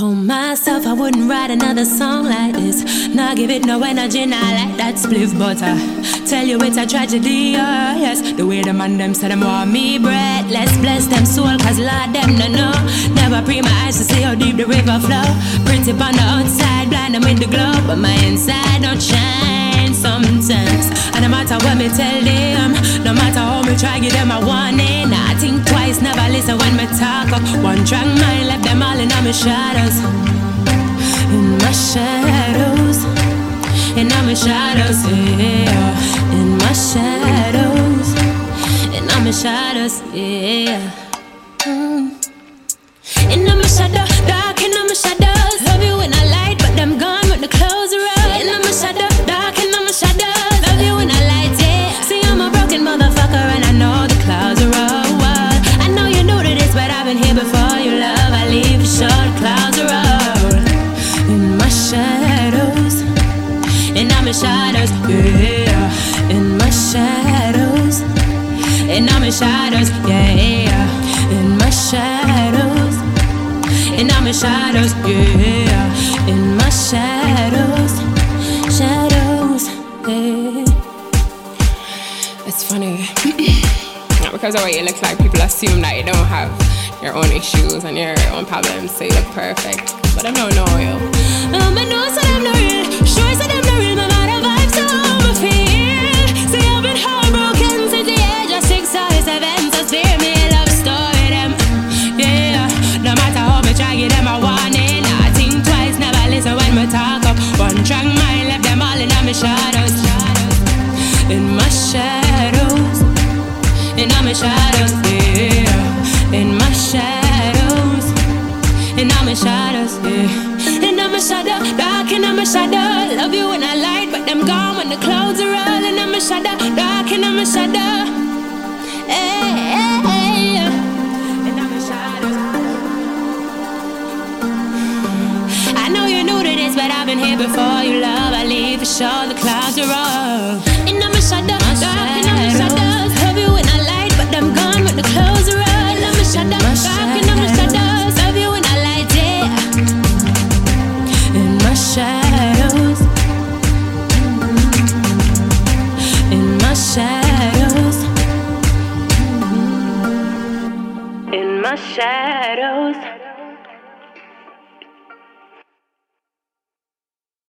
Told myself I wouldn't write another song like this. Not give it no energy, not like that spliff butter. Tell you it's a tragedy, oh yes. The way the man them said them want me breathless. Bless them soul, cause Lord them no know. Never pre my eyes to see how deep the river flow. It on the outside, blind them with the glow. But my inside don't shine sometimes. And no matter what me tell them, no matter how me try give them a warning. I think twice, never listen when talk. One track mind left them all in my shadows. In my shadows. In my shadows, yeah. In my shadows. In my shadows, yeah. My shadows, yeah. In my shadows, in my shadows, yeah. In my shadows, in my shadows, yeah. In my shadows, shadows, yeah. It's funny. Not because of what you look like, people assume that you don't have your own issues and your own problems, so you look perfect. But I don't know you. Um, I know so them no real, sure so all in my shadows, my shadows, in shadows, yeah, in my shadows. And I'm in shadows, yeah. In my shadow, dark in my shadow. Love you when I light, but them gone when the clouds are rolling. In my shadow, dark in my shadow. Hey, hey, hey. my shadows.